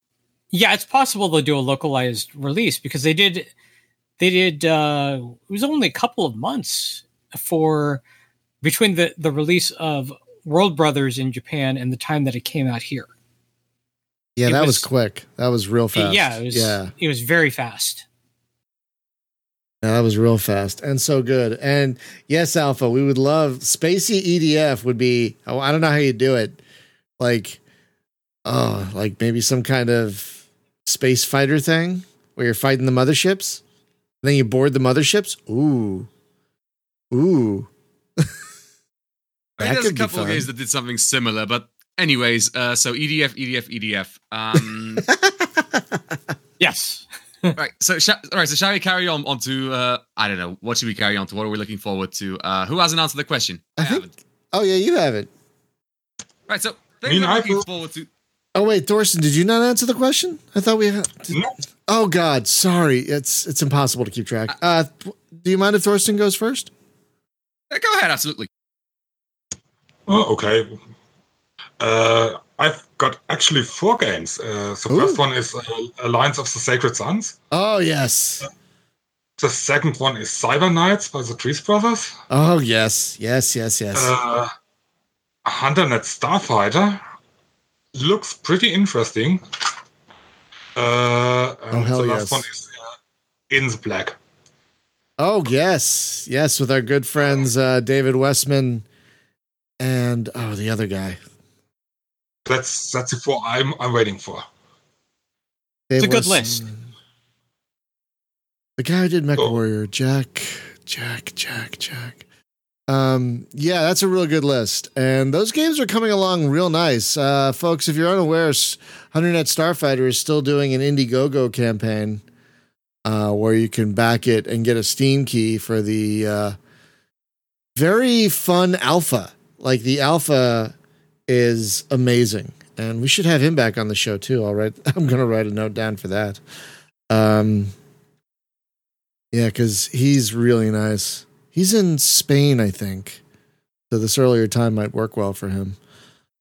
Yeah, it's possible they'll do a localized release because they did. They did. Uh, it was only a couple of months for between the the release of World Brothers in Japan and the time that it came out here. Yeah, It that was, was- quick. That was real fast. Yeah, it was. Yeah. it was very fast. Yeah, that was real fast and so good. And yes, Alpha, we would love Spacey EDF would be. Oh, I don't know how you do it. Like, oh, like maybe some kind of space fighter thing where you're fighting the motherships. Then you board the motherships. Ooh, ooh. I That think there's a couple of games that did something similar, but anyways, uh, so EDF, EDF, EDF. Um, Yes. right. So, sh- all right. So, shall we carry on onto? Uh, I don't know. What should we carry on to? What are we looking forward to? Uh, who hasn't answered the question? I think- haven't. Oh yeah, you have it. Right. So, mean, things I'm I looking will- forward to. Oh wait, Thorsten, did you not answer the question? I thought we had. No. Oh God, sorry. It's it's impossible to keep track. Uh, do you mind if Thorsten goes first? Uh, go ahead. Absolutely. Oh, okay. Uh, I've got actually four games. Uh, the Ooh. first one is uh, Alliance of the Sacred Suns. Oh yes. The second one is Cyber Knights by the Trese Brothers. Oh yes. Yes. Yes. Yes. Uh, HunterNet Starfighter looks pretty interesting. Uh, Oh, hell the last yes. one is uh, In the Black. oh yes. Yes, with our good friends uh, David Wessman and oh the other guy. That's that's the four I'm I'm waiting for. Dave It's a good Wessman. list. The guy who did Mech Oh. Warrior, Jack, Jack, Jack, Jack. Um, yeah, that's a real good list, and those games are coming along real nice, uh, folks. If you're unaware, 100net Starfighter is still doing an Indiegogo campaign uh, where you can back it and get a Steam key for the uh, very fun alpha. Like the alpha is amazing, and we should have him back on the show too. All right, I'm gonna write a note down for that. Um, yeah, because he's really nice. He's in Spain, I think. So this earlier time might work well for him.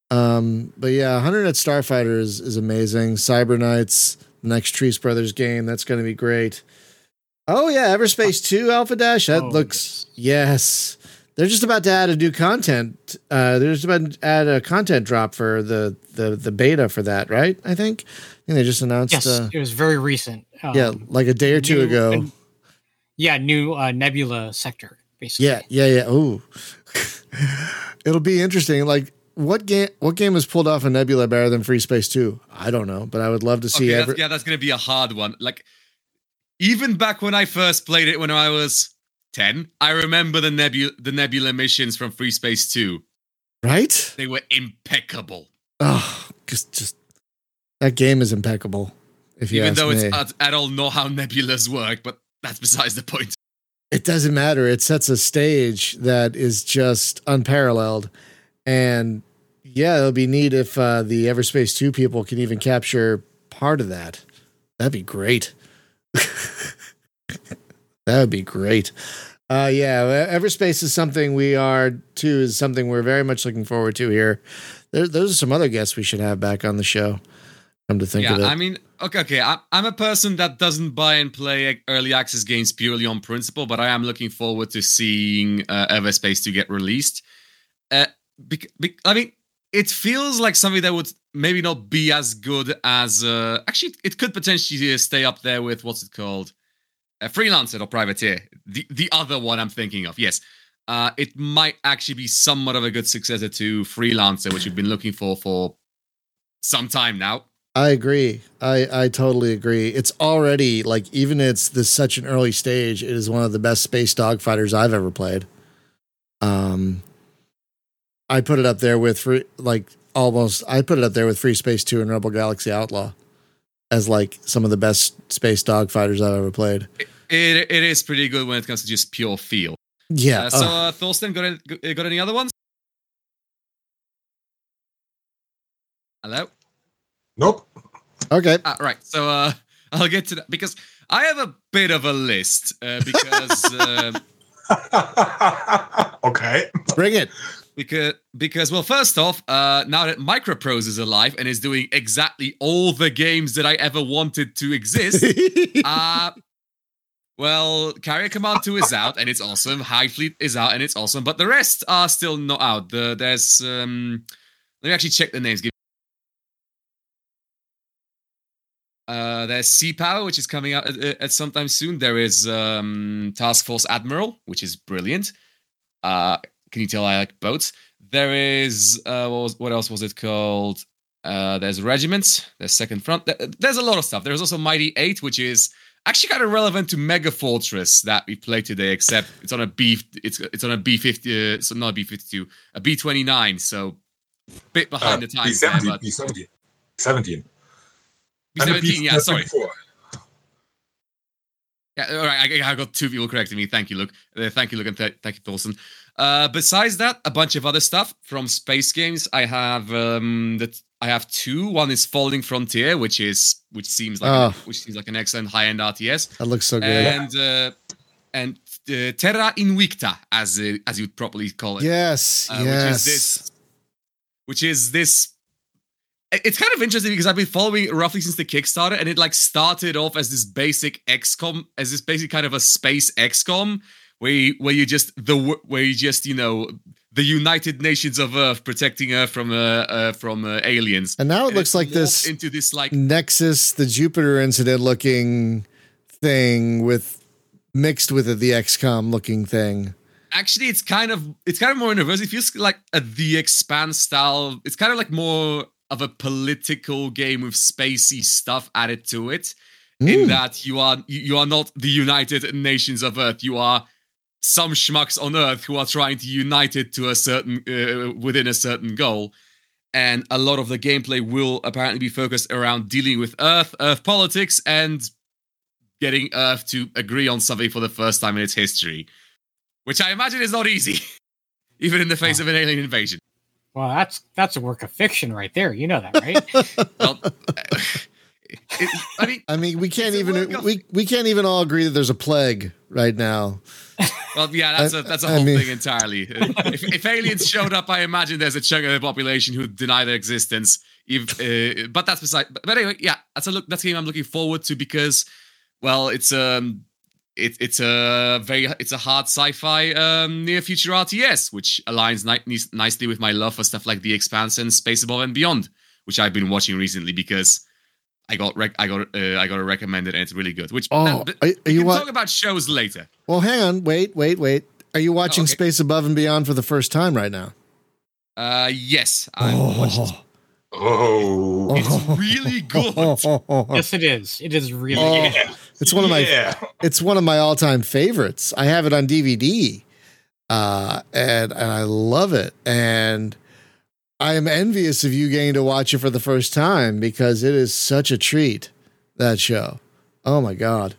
Um, but yeah, Hundred Net Starfighter is, is amazing. Cyber Knights, the next Trese Brothers game, that's going to be great. Oh yeah, Everspace Two Alpha Dash. That Oh, looks yes. They're just about to add a new content. Uh, they're just about to add a content drop for the the the beta for that, right? I think. I think they just announced. Yes. Uh, it was very recent. Um, yeah, like a day or two new- ago. yeah, new uh, Nebula sector, basically. Yeah, yeah, yeah. Ooh, it'll be interesting. Like, what game? What game has pulled off a Nebula better than FreeSpace Two? I don't know, but I would love to see. Okay, every- that's, yeah, that's gonna be a hard one. Like, even back when I first played it when I was ten, I remember the nebula the nebula missions from FreeSpace Two. right? They were impeccable. Oh, just, just that game is impeccable. If you even though me. it's at, at all know how nebulas work, but that's besides the point. It doesn't matter. It sets a stage that is just unparalleled. And yeah, it'll be neat if uh, the Everspace 2 people can even capture part of that. That'd be great. that would be great. Uh, yeah, Everspace is something we are too, is something we're very much looking forward to here. There, those are some other guests we should have back on the show. Come to think yeah, of it. I mean, okay, okay. I, I'm a person that doesn't buy and play early access games purely on principle, but I am looking forward to seeing uh, Everspace 2 get released. Uh, bec- bec- I mean, it feels like something that would maybe not be as good as. Uh, actually, it could potentially stay up there with what's it called, uh, freelancer or privateer. The the other one I'm thinking of. Yes, uh, it might actually be somewhat of a good successor to freelancer, which we've been looking for for some time now. I agree. I, I totally agree. It's already like even it's this such an early stage. It is one of the best space dogfighters I've ever played. Um, I put it up there with free, like almost. I put it up there with FreeSpace Two and Rebel Galaxy Outlaw as like some of the best space dogfighters I've ever played. It it is pretty good when it comes to just pure feel. Yeah. Uh, so, uh, Thorsten, got got any other ones? Hello. Nope. okay. Ah, right. So uh, I'll get to that because I have a bit of a list uh, because uh, okay. Bring it. because because well, first off, uh, now that Microprose is alive and is doing exactly all the games that I ever wanted to exist, uh well, Carrier Command 2 is out and it's awesome. High Fleet is out and it's awesome, but the rest are still not out. The there's um let me actually check the names. Give Uh, there's Sea Power, which is coming out at, at sometime soon. There is um, Task Force Admiral, which is brilliant. Uh, can you tell I like boats? There is uh, what, was, what else was it called? Uh, there's Regiments. There's Second Front. There's a lot of stuff. There's also Mighty Eight, which is actually kind of relevant to Mega Fortress that we played today, except it's on a B. It's it's on a B fifty. Uh, so not a B fifty two, a B twenty nine. So bit behind Uh, the times B17, B17, 17. And the B17, yeah, sorry. B24. Yeah, all right. I, I got two people correcting me. Thank you, Luke. Uh, thank you, Luke, and th- thank you, Thorsten. Uh, besides that, a bunch of other stuff from space games. I have um, that. I have two. One is Falling Frontier, which is which seems like Oh. an, which seems like an excellent high end RTS, That looks so good. and uh, and uh, Terra Invicta, as uh, as you'd properly call it. yes, uh, yes. which is this which is this it's kind of interesting because I've been following it roughly since the Kickstarter, and it like started off as this basic XCOM, as this basic kind of a space XCOM, where you, where you just the where you just you know the United Nations of Earth protecting Earth from uh, uh from uh, aliens. and now it And looks like this into this like Nexus, the Jupiter incident looking thing with mixed with it, the XCOM looking thing. actually it's kind of it's kind of more universal. It feels like a the expanse style. It's kind of like more of a political game with spacey stuff added to it. In Mm. that you are you are not the United Nations of Earth. You are some schmucks on Earth who are trying to unite it to a certain uh, within a certain goal. And a lot of the gameplay will apparently be focused around dealing with Earth, Earth politics, and getting Earth to agree on something for the first time in its history which I imagine is not easy, even in the face of an alien invasion. Well, that's that's a work of fiction right there. You know that, right? Well, it, I mean, I mean, we can't even of- we we can't even all agree that there's a plague right now. well, yeah, that's a that's a I whole mean- thing entirely. If, if aliens showed up, I imagine there's a chunk of the population who deny their existence. If, uh, but that's beside. But, but anyway, yeah, that's a look. That's a game I'm looking forward to because, well, it's um, it, it's a very it's a hard sci-fi um, near future RTS, which aligns ni- nicely with my love for stuff like The Expanse and Space Above and Beyond, which I've been watching recently because I got rec- I got uh, I got it recommended and it's really good. Which Oh, uh, are- are we you wa- talk about shows later. Well, hang on, wait, wait, wait. Are you watching Oh, okay. Space Above and Beyond for the first time right now? Uh, yes, I watched. Oh, It's really good. yes, it is. It is really. Oh. good. It's one of my it's one of my all-time favorites. I have it on DVD. Uh and and I love it and I am envious of you getting to watch it for the first time because it is such a treat that show. Oh my god.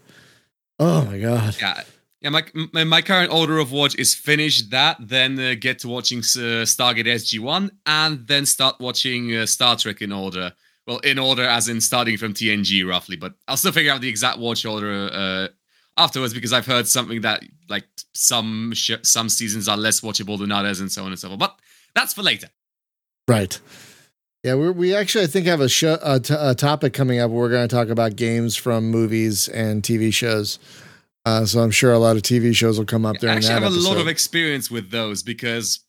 Oh my god. Yeah, yeah. My my, current order of watch is finish that, then uh, get to watching uh, Stargate SG One, and then start watching uh, Star Trek in order. Well, in order as in starting from TNG roughly, but I'll still figure out the exact watch order uh, afterwards because I've heard something that like some sh- some seasons are less watchable than others, and so on and so forth. But that's for later. Right. Yeah, we we actually I think have a show a, t- a topic coming up. Where we're going to talk about games from movies and TV shows. Uh, so I'm sure a lot of TV shows will come up there. I actually that have a lot of experience with those because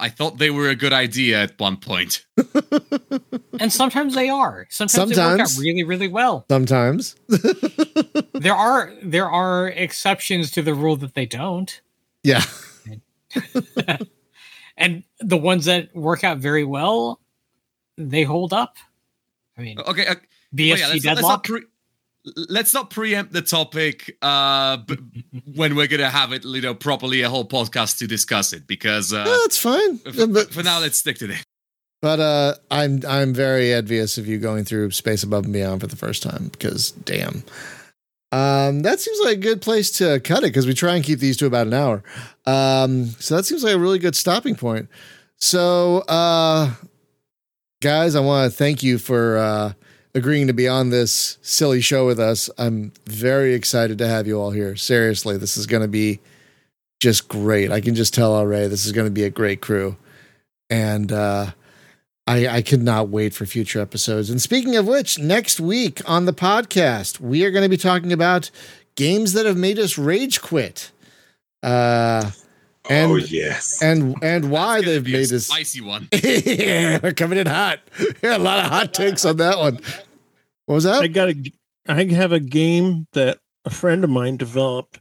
I thought they were a good idea at one point. And sometimes they are. Sometimes, they work out really, really well. Sometimes. There are there are exceptions to the rule that they don't. yeah. And the ones that work out very well, they hold up. I mean, Okay, uh, BSG Well, yeah, let's, let's not deadlock. pre- let's not preempt the topic uh, b- when we're gonna have it, you know, properly a whole podcast to discuss it because uh, No, that's fine. f- but for now, let's stick to it. but uh, I'm I'm very envious of you going through Space Above and Beyond for the first time because damn. Um, that seems like a good place to cut it because we try and keep these to about an hour. Um, so that seems like a really good stopping point. So, uh, guys, I want to thank you for uh, agreeing to be on this silly show with us. I'm very excited to have you all here. Seriously, this is going to be just great. I can just tell already this is going to be a great crew. And uh, I, I could not wait for future episodes. And speaking of which, next week on the podcast, we are going to be talking about games that have made us rage quit. Uh, and oh yes. and and why they've made this spicy one. yeah, we're coming in hot. Yeah, a lot of hot takes on that one. What was that? I got a, I have a game that a friend of mine developed.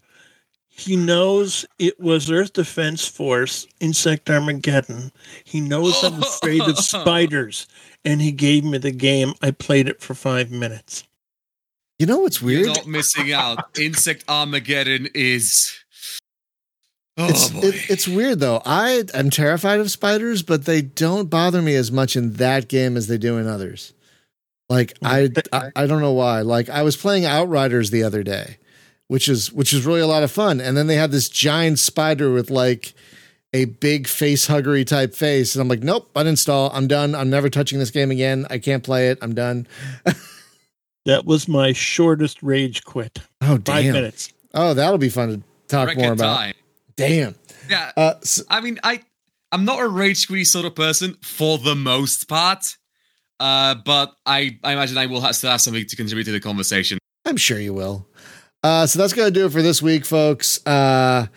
He knows it was Earth Defense Force Insect Armageddon. He knows I'm afraid of spiders, and he gave me the game. I played it for five minutes. You know what's You're weird? not missing out. Insect Armageddon is Oh it's boy. it, it's weird though. I am terrified of spiders, but they don't bother me as much in that game as they do in others. Like hmm. I, I I don't know why. Like I was playing Outriders the other day, which is which is really a lot of fun. And then they had this giant spider with like a big face huggery type face, and I'm like, nope, uninstall. I'm done. I'm never touching this game again. I can't play it. I'm done. That was my shortest rage quit. Oh Five damn. minutes. Oh, that'll be fun to talk Record more about. time. Damn. Yeah. Uh, s I mean, I I'm not a rage quitty sort of person for the most part. Uh, but I, I imagine I will have, still have something to contribute to the conversation. I'm sure you will. Uh, so that's going to do it for this week, folks. Uh,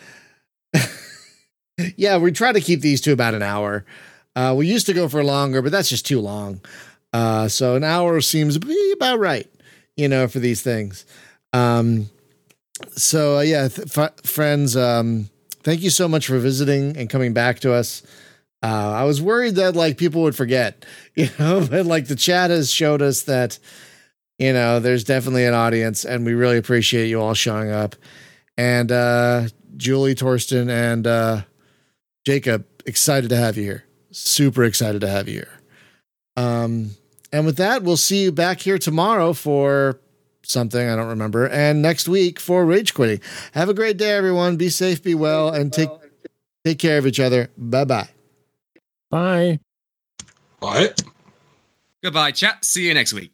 yeah, we try to keep these to about an hour. Uh, we used to go for longer, but that's just too long. Uh, so an hour seems about right, you know, for these things. Um, so uh, yeah, th- f- friends, um, thank you so much for visiting and coming back to us. Uh, I was worried that like people would forget, you know, but like the chat has showed us that you know, there's definitely an audience, and we really appreciate you all showing up. And uh, Julie, Torsten, and uh, Jacob, excited to have you here. Super excited to have you here. Um, and with that, we'll see you back here tomorrow for something I don't remember, and next week for rage quitting. Have a great day, everyone. Be safe, be well, and take take care of each other. Bye bye. Bye. Bye. Goodbye, chat. See you next week.